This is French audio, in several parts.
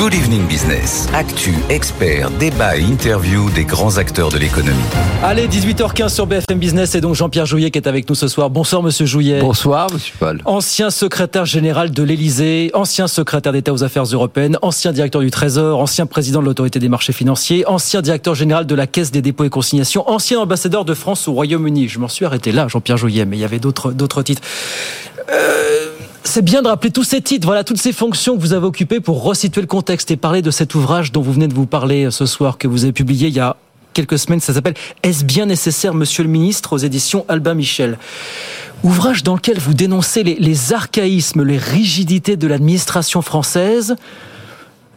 Good Evening Business. Actu, experts, débat et interview des grands acteurs de l'économie. Allez, 18h15 sur BFM Business et donc Jean-Pierre Jouyet qui est avec nous ce soir. Bonsoir Monsieur Jouyet. Bonsoir Monsieur Paul. Ancien secrétaire général de l'Élysée, ancien secrétaire d'État aux affaires européennes, ancien directeur du Trésor, ancien président de l'autorité des marchés financiers, ancien directeur général de la Caisse des dépôts et consignations, ancien ambassadeur de France au Royaume-Uni. Je m'en suis arrêté là, Jean-Pierre Jouyet, mais il y avait d'autres d'autres titres. Euh, c'est bien de rappeler tous ces titres, voilà toutes ces fonctions que vous avez occupées pour resituer le contexte et parler de cet ouvrage dont vous venez de vous parler ce soir, que vous avez publié il y a quelques semaines. Ça s'appelle Est-ce bien nécessaire, Monsieur le Ministre, aux éditions Albin Michel. Ouvrage dans lequel vous dénoncez les, les archaïsmes, les rigidités de l'administration française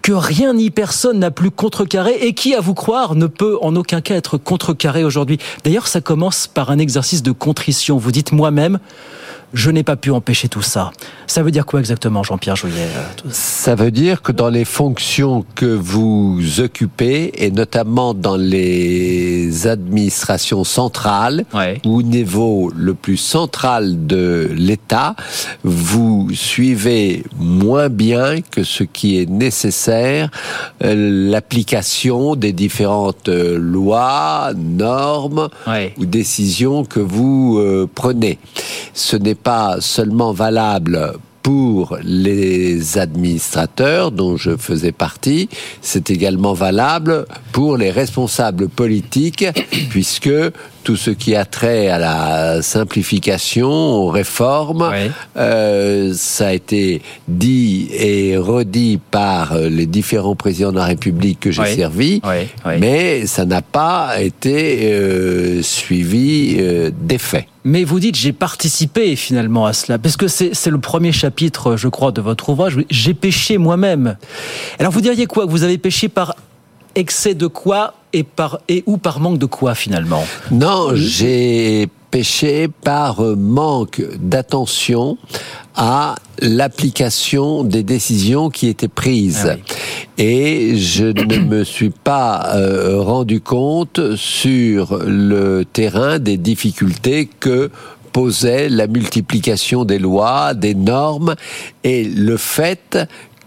que rien ni personne n'a plus contrecarré et qui, à vous croire, ne peut en aucun cas être contrecarré aujourd'hui. D'ailleurs, ça commence par un exercice de contrition. Vous dites moi-même, je n'ai pas pu empêcher tout ça. Ça veut dire quoi exactement, Jean-Pierre Jouyet euh, Ça? Veut dire que dans les fonctions que vous occupez, et notamment dans les administrations centrales, Ouais. ou au niveau le plus central de l'État, vous suivez moins bien que ce qui est nécessaire euh, l'application des différentes euh, lois, normes Ouais. ou décisions que vous euh, prenez. Ce n'est pas seulement valable pour les administrateurs dont je faisais partie, c'est également valable pour les responsables politiques, puisque tout ce qui a trait à la simplification, aux réformes, euh, ça a été dit et redit par les différents présidents de la République que j'ai Ouais. servi, mais ça n'a pas été euh, suivi euh, d'effet. Mais vous dites j'ai participé finalement à cela, parce que c'est le premier chapitre, je crois, de votre ouvrage. J'ai péché moi-même. Alors vous diriez quoi? Vous avez péché par excès de quoi et par et ou par manque de quoi finalement? Non, j'ai péché par manque d'attention à l'application des décisions qui étaient prises. Ah Et je ne me suis pas euh, rendu compte sur le terrain des difficultés que posait la multiplication des lois, des normes et le fait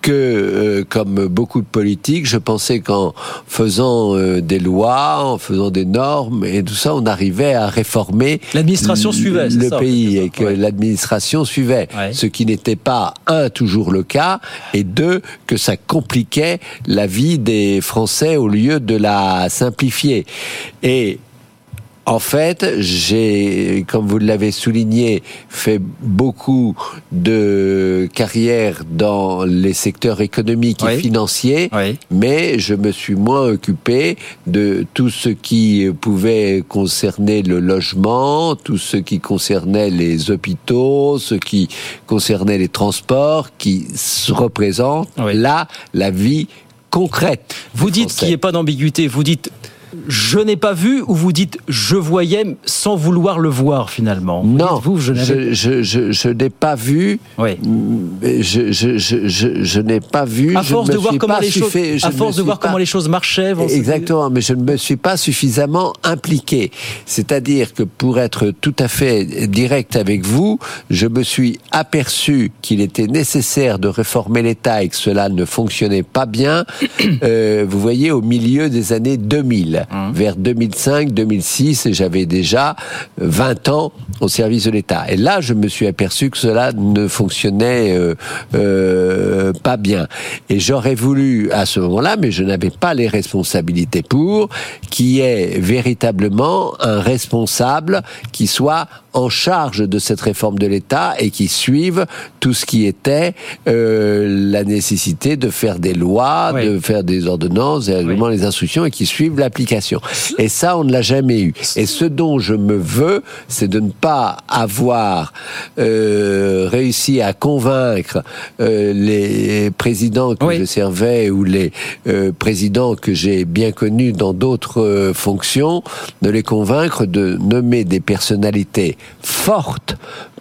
que, euh, comme beaucoup de politiques, je pensais qu'en faisant euh, des lois, en faisant des normes et tout ça, on arrivait à réformer L'administration suivait, le ça, pays et que ouais. l'administration suivait, Ouais. ce qui n'était pas un toujours le cas et deux que ça compliquait la vie des Français au lieu de la simplifier. Et en fait, j'ai, comme vous l'avez souligné, fait beaucoup de carrière dans les secteurs économiques et financiers, Oui. mais je me suis moins occupé de tout ce qui pouvait concerner le logement, tout ce qui concernait les hôpitaux, ce qui concernait les transports, qui représentent Oui. là la vie concrète. Vous dites qu'il n'y ait pas d'ambiguïté. Vous dites je n'ai pas vu ou vous dites je voyais sans vouloir le voir finalement. Vous Non, vous je je, je, je, je n'ai pas vu. Oui. mais Je, je, je, je, je n'ai pas vu. À force de me voir comment les choses, à force de voir pas- comment les choses marchaient. Exactement, mais je ne me suis pas suffisamment impliqué. C'est-à-dire que pour être tout à fait direct avec vous, je me suis aperçu qu'il était nécessaire de réformer l'État et que cela ne fonctionnait pas bien. euh, vous voyez, au milieu des années 2000, vers 2005, 2006, et j'avais déjà 20 ans au service de l'État. Et là, je me suis aperçu que cela ne fonctionnait euh, euh, pas bien. Et j'aurais voulu à ce moment-là, mais je n'avais pas les responsabilités pour, qui est véritablement un responsable qui soit en charge de cette réforme de l'État et qui suive tout ce qui était euh, la nécessité de faire des lois, Oui. de faire des ordonnances, des règlements, des instructions et qui suivent l'application. Et ça, on ne l'a jamais eu. Et ce dont je me veux, c'est de ne pas avoir euh, réussi à convaincre euh, les présidents que Oui. je servais ou les euh, présidents que j'ai bien connus dans d'autres fonctions, de les convaincre de nommer des personnalités fortes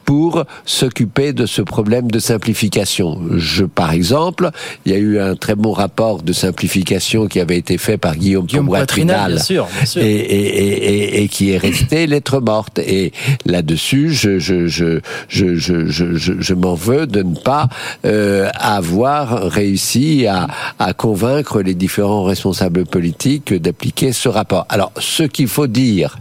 pour s'occuper de ce problème de simplification. Je, par exemple, il y a eu un très bon rapport de simplification qui avait été fait par Guillaume, Guillaume Poitrinal, bien sûr, bien sûr. Et, et, et, et, qui est resté lettre morte. Et là-dessus, je, je, je, je, je, je, je m'en veux de ne pas euh, avoir réussi à, à convaincre les différents responsables politiques d'appliquer ce rapport. Alors, ce qu'il faut dire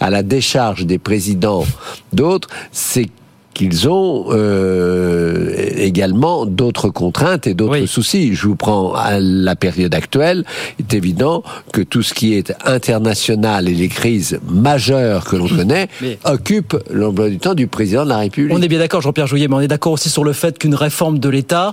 à la décharge des présidents d'autres, c'est qu'ils ont euh, également d'autres contraintes et d'autres soucis. Je vous prends à la période actuelle. Il est évident que tout ce qui est international et les crises majeures que l'on connaît occupent l'emploi du temps du président de la République. On est bien d'accord, Jean-Pierre Jouyet, mais on est d'accord aussi sur le fait qu'une réforme de l'État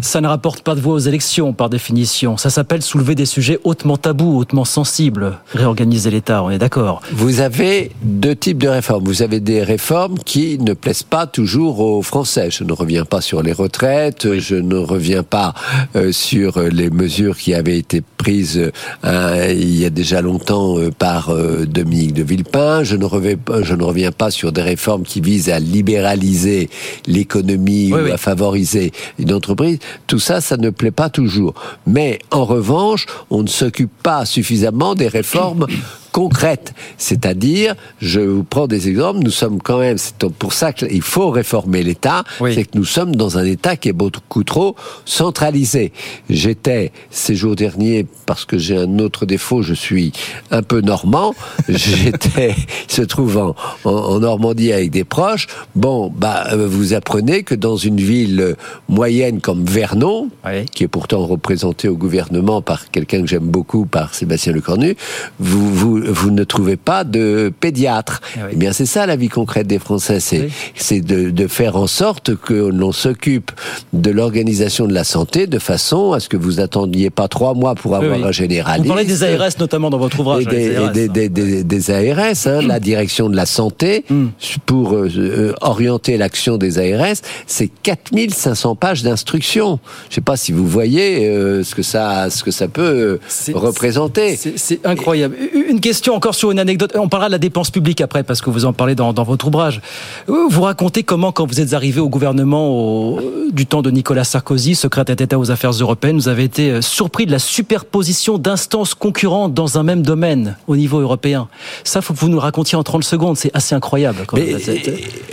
ça ne rapporte pas de voix aux élections, par définition. Ça s'appelle soulever des sujets hautement tabous, hautement sensibles. Réorganiser l'État, on est d'accord. Vous avez deux types de réformes. Vous avez des réformes qui ne plaisent pas toujours aux Français. Je ne reviens pas sur les retraites, je ne reviens pas euh, sur les mesures qui avaient été euh, il y a déjà longtemps euh, par Dominique de Villepin. Je ne, reviens pas, je ne reviens pas sur des réformes qui visent à libéraliser l'économie ou à favoriser une entreprise tout ça, ça ne plaît pas toujours. Mais en revanche, on ne s'occupe pas suffisamment des réformes concrète. C'est-à-dire, je vous prends des exemples, nous sommes quand même, c'est pour ça qu'il faut réformer l'État, c'est que nous sommes dans un État qui est beaucoup trop centralisé. J'étais ces jours derniers, parce que j'ai un autre défaut, je suis un peu normand, j'étais, se trouvant en, Normandie avec des proches, bon, bah, euh, vous apprenez que dans une ville moyenne comme Vernon, qui est pourtant représentée au gouvernement par quelqu'un que j'aime beaucoup, par Sébastien Lecornu, vous, vous, vous ne trouvez pas de pédiatre. Eh, eh bien, c'est ça la vie concrète des Français, c'est c'est de, de, faire en sorte que l'on s'occupe de l'organisation de la santé de façon à ce que vous attendiez pas trois mois pour avoir un généraliste. Vous parlez des ARS notamment dans votre ouvrage. des, ARS, des, des, des, ARS, hein, la direction de la santé, hmm. pour euh, euh, orienter l'action des ARS, c'est 4500 pages d'instructions. Je sais pas si vous voyez euh, ce que ça ce que ça peut représenter. C'est incroyable. Une question question encore sur une anecdote. On parlera de la dépense publique après, parce que vous en parlez dans, votre ouvrage. Vous racontez comment, quand vous êtes arrivé au gouvernement au, du temps de Nicolas Sarkozy, secrétaire d'État aux affaires européennes, vous avez été euh, surpris de la superposition d'instances concurrentes dans un même domaine au niveau européen. Ça, faut que vous nous racontiez en 30 secondes. C'est assez incroyable.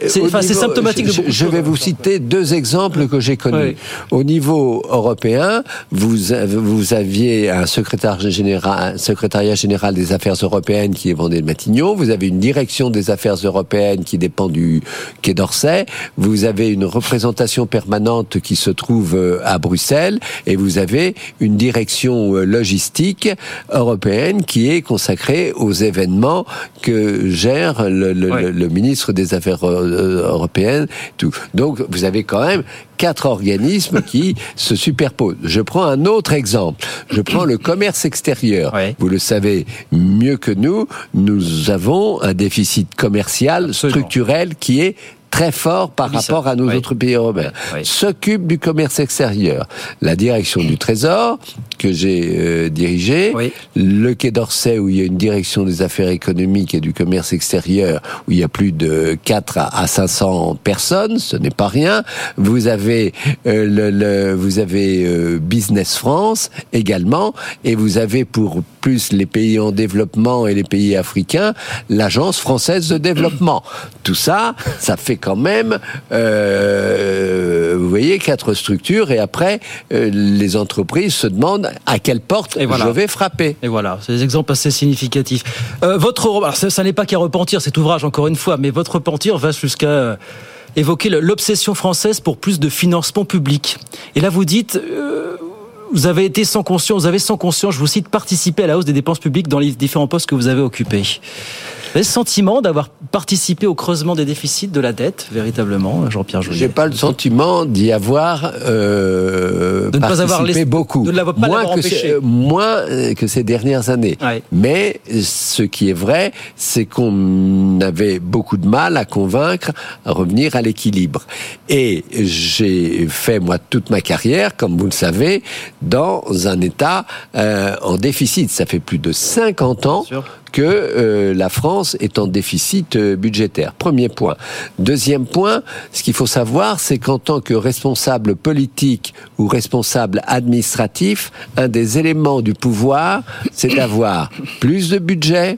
C'est symptomatique de beaucoup Je, vais vous citer deux exemples que j'ai connus. Au niveau européen, vous, vous aviez un secrétaire général, un secrétariat général des affaires européennes européenne qui est Vendée Matignon, vous avez une direction des affaires européennes qui dépend du Quai d'Orsay, vous avez une représentation permanente qui se trouve euh, à Bruxelles et vous avez une direction euh, logistique européenne qui est consacrée aux événements que gère le, le ministre des Affaires euh, européennes. Tout. Donc vous avez quand même quatre organismes qui se superposent. Je prends un autre exemple. Je prends le commerce extérieur. Vous le savez mieux que nous, nous avons un déficit commercial structurel qui est très fort par rapport à nos autres pays européens. S'occupe du commerce extérieur. La direction du Trésor, que j'ai euh, dirigé, le Quai d'Orsay, où il y a une direction des affaires économiques et du commerce extérieur, où il y a plus de 4 à 500 personnes, ce n'est pas rien. Vous avez, euh, le, le, vous avez euh, Business France également, et vous avez pour plus les pays en développement et les pays africains, l'Agence française de développement. Tout ça, ça fait quand même, euh, vous voyez, quatre structures et après, euh, les entreprises se demandent à quelle porte je vais frapper. Et voilà, c'est des exemples assez significatifs. Euh, votre, alors, ça, n'est pas qu'à repentir cet ouvrage, encore une fois, mais votre repentir va jusqu'à évoquer l'obsession française pour plus de financement public. Et là, vous dites, vous avez été sans conscience, vous avez sans conscience, je vous cite, participer à la hausse des dépenses publiques dans les différents postes que vous avez occupés. Vous avez le sentiment d'avoir participé au creusement des déficits de la dette, véritablement, Jean-Pierre Jouyet J'ai pas le sentiment d'y avoir euh, de ne pas avoir beaucoup, de ne pas moins, que moins que ces dernières années. Mais ce qui est vrai, c'est qu'on avait beaucoup de mal à convaincre à revenir à l'équilibre. Et j'ai fait moi toute ma carrière, comme vous le savez, dans un État euh, en déficit. Ça fait plus de 50 ans que euh, la France est en déficit euh, budgétaire. Premier point. Deuxième point, ce qu'il faut savoir, c'est qu'en tant que responsable politique ou responsable administratif, un des éléments du pouvoir, c'est d'avoir plus de budget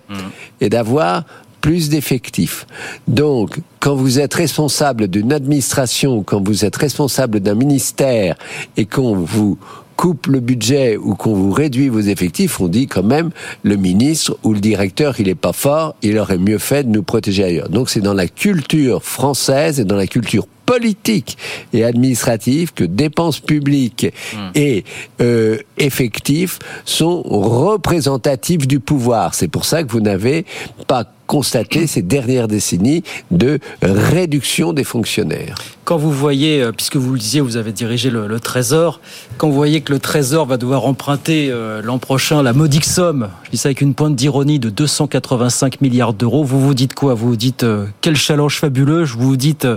et d'avoir plus d'effectifs. Donc, quand vous êtes responsable d'une administration, quand vous êtes responsable d'un ministère et qu'on vous coupe le budget ou qu'on vous réduit vos effectifs, on dit quand même le ministre ou le directeur, il est pas fort, il aurait mieux fait de nous protéger ailleurs. Donc c'est dans la culture française et dans la culture politique et administrative que dépenses publiques hmm. et euh, effectifs sont représentatifs du pouvoir. C'est pour ça que vous n'avez pas constaté ces dernières décennies de réduction des fonctionnaires. Quand vous voyez, euh, puisque vous le disiez, vous avez dirigé le, Trésor, quand vous voyez que le Trésor va devoir emprunter euh, l'an prochain la modique somme, je dis ça avec une pointe d'ironie, de 285 milliards d'euros, vous vous dites quoi? Vous vous dites euh, quel challenge fabuleux Vous vous dites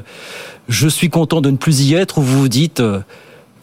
je suis content de ne plus y être ou vous vous dites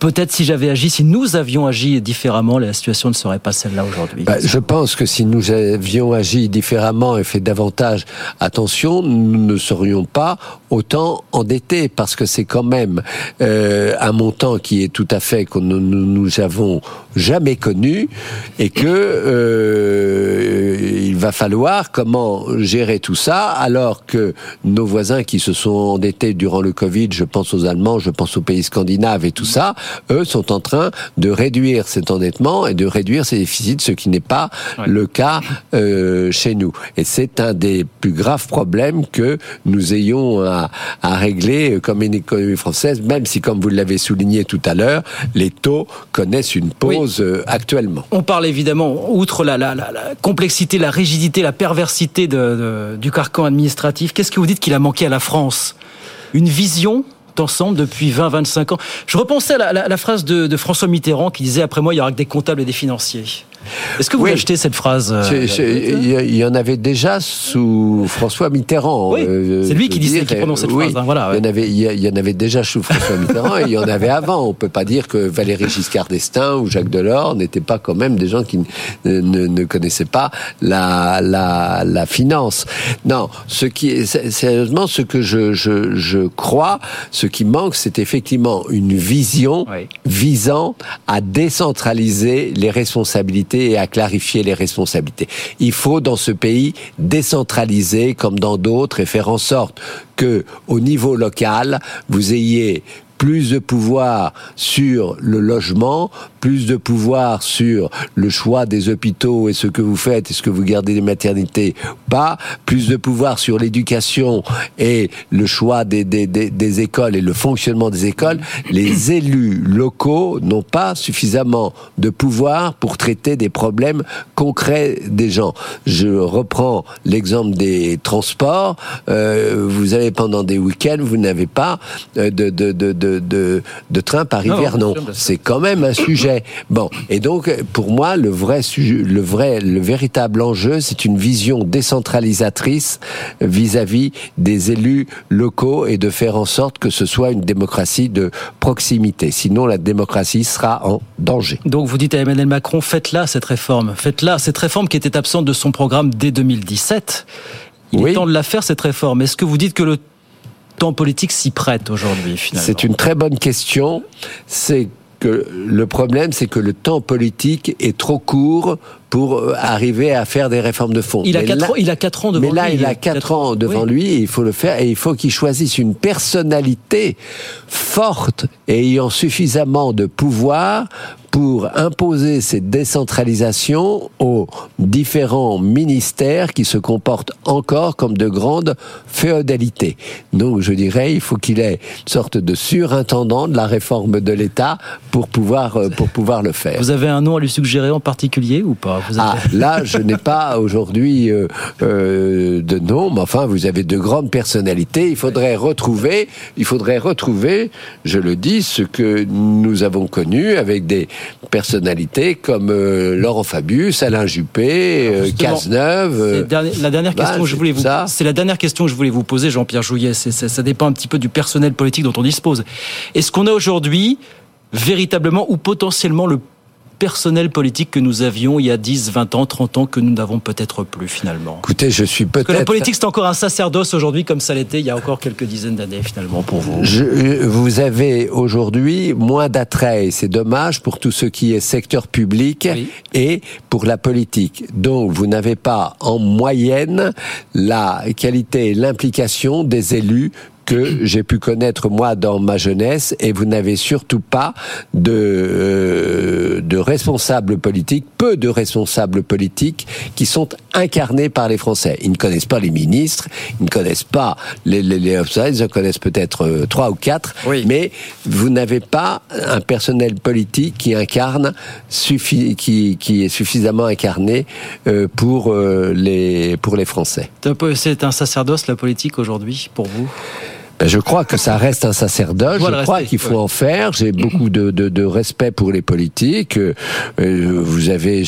peut-être si j'avais agi, si nous avions agi différemment, la situation ne serait pas celle-là aujourd'hui. Bah, je pense que si nous avions agi différemment et fait davantage attention, nous ne serions pas autant endettés parce que c'est quand même euh, un montant qui est tout à fait que nous, nous avons jamais connu et que euh, il va falloir comment gérer tout ça alors que nos voisins qui se sont endettés durant le Covid, je pense aux Allemands, je pense aux pays scandinaves et tout ça, eux sont en train de réduire cet endettement et de réduire ces déficits, ce qui n'est pas le cas euh, chez nous. Et c'est un des plus graves problèmes que nous ayons à, à régler comme une économie française, même si, comme vous l'avez souligné tout à l'heure, les taux connaissent une pause euh, actuellement. On parle évidemment, outre la, la, la, complexité, la rigidité, la perversité de, du carcan administratif, qu'est-ce que vous dites qu'il a manqué à la France? Une vision ensemble depuis 20-25 ans. Je repensais à la, phrase de, François Mitterrand qui disait après moi il y aura que des comptables et des financiers. Est-ce que vous achetez cette phrase euh, Il y en avait déjà sous François Mitterrand. Oui, euh, c'est lui qui disait, qui prononçait cette phrase. Hein, voilà, il, y en avait, il y en avait déjà sous François Mitterrand et il y en avait avant. On peut pas dire que Valéry Giscard d'Estaing ou Jacques Delors n'étaient pas quand même des gens qui ne, ne, connaissaient pas la, la, la, finance. Non, ce qui est sérieusement ce que je, je, je crois, ce qui manque, c'est effectivement une vision visant à décentraliser les responsabilités et à clarifier les responsabilités. Il faut dans ce pays décentraliser comme dans d'autres et faire en sorte que au niveau local, vous ayez plus de pouvoir sur le logement, plus de pouvoir sur le choix des hôpitaux et ce que vous faites, est-ce que vous gardez des maternités ou pas, plus de pouvoir sur l'éducation et le choix des, des, des, écoles et le fonctionnement des écoles, les élus locaux n'ont pas suffisamment de pouvoir pour traiter des problèmes concrets des gens. Je reprends l'exemple des transports. Euh, vous avez pendant des week-ends, vous n'avez pas euh, de, de, de, de de, de, train Paris-Vernon. C'est quand même un sujet. Bon, et donc pour moi, le vrai, le vrai, le véritable enjeu, c'est une vision décentralisatrice vis-à-vis des élus locaux et de faire en sorte que ce soit une démocratie de proximité. Sinon, la démocratie sera en danger. Donc vous dites à Emmanuel Macron, faites-la cette réforme, faites-la cette réforme qui était absente de son programme dès 2017. Il est temps de la faire cette réforme. Est-ce que vous dites que le temps politique s'y prête aujourd'hui finalement C'est une très bonne question. C'est que le problème, c'est que le temps politique est trop court pour euh, arriver à faire des réformes de fond. Il a, quatre, ans, il a quatre ans devant lui. Mais là, il a quatre, ans devant lui et il faut le faire et il faut qu'il choisisse une personnalité forte et ayant suffisamment de pouvoir pour imposer cette décentralisation aux différents ministères qui se comportent encore comme de grandes féodalités. Donc je dirais, il faut qu'il ait une sorte de surintendant de la réforme de l'État pour pouvoir, euh, pour pouvoir le faire. Vous avez un nom à lui suggérer en particulier ou pas? Ah, Là, je n'ai pas aujourd'hui euh, euh, de nom, mais enfin, vous avez de grandes personnalités. Il faudrait retrouver, il faudrait retrouver, je le dis, ce que nous avons connu avec des personnalités comme euh, Laurent Fabius, Alain Juppé, euh, Cazeneuve. Euh, la dernière bah, question que je voulais vous, c'est la dernière question que je voulais vous poser, Jean-Pierre Jouyet. Ça, ça dépend un petit peu du personnel politique dont on dispose. Est-ce qu'on a aujourd'hui véritablement ou potentiellement le personnel politique que nous avions il y a 10, 20 ans, 30 ans, que nous n'avons peut-être plus finalement Écoutez, je suis peut-être... que la politique, c'est encore un sacerdoce aujourd'hui, comme ça l'était il y a encore quelques dizaines d'années finalement pour vous. Je, vous avez aujourd'hui moins d'attrait, c'est dommage pour tout ce qui est secteur public oui. et pour la politique. Donc vous n'avez pas en moyenne la qualité et l'implication des élus que j'ai pu connaître moi dans ma jeunesse et vous n'avez surtout pas de, euh, de responsables politiques, peu de responsables politiques qui sont incarnés par les Français. Ils ne connaissent pas les ministres, ils ne connaissent pas les, les, les ils en connaissent peut-être euh, trois ou quatre, oui. mais vous n'avez pas un personnel politique qui incarne, suffi, qui, qui est suffisamment incarné euh, pour, euh, les, pour les Français. C'est un sacerdoce la politique aujourd'hui pour vous? Je crois que ça reste un sacerdoce. Je, je crois qu'il faut ouais. en faire. J'ai beaucoup de, de, de, respect pour les politiques. Euh, vous avez,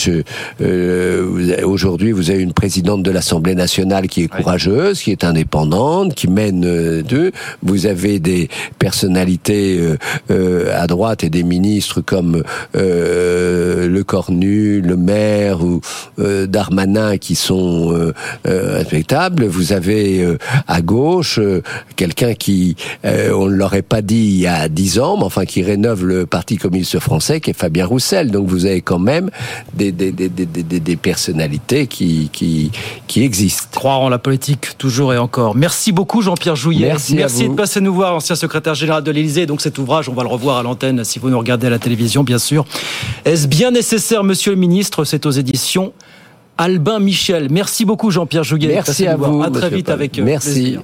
euh, aujourd'hui, vous avez une présidente de l'Assemblée nationale qui est courageuse, qui est indépendante, qui mène euh, deux. Vous avez des personnalités euh, à droite et des ministres comme le Cornu, le maire ou Darmanin qui sont respectables. Vous avez à gauche quelqu'un qui, euh, on ne l'aurait pas dit il y a dix ans, mais enfin qui rénove le Parti communiste français, qui est Fabien Roussel. Donc vous avez quand même des, des, des, des, des personnalités qui, qui, qui existent. Croire en la politique, toujours et encore. Merci beaucoup Jean-Pierre Jouyet. Merci, Merci de passer nous voir, ancien secrétaire général de l'Élysée. Donc cet ouvrage, on va le revoir à l'antenne si vous nous regardez à la télévision, bien sûr. Est-ce bien nécessaire, monsieur le ministre? C'est aux éditions Albin Michel. Merci beaucoup Jean-Pierre Jouyet. Merci à vous. À très vite avec Merci. Plaisir.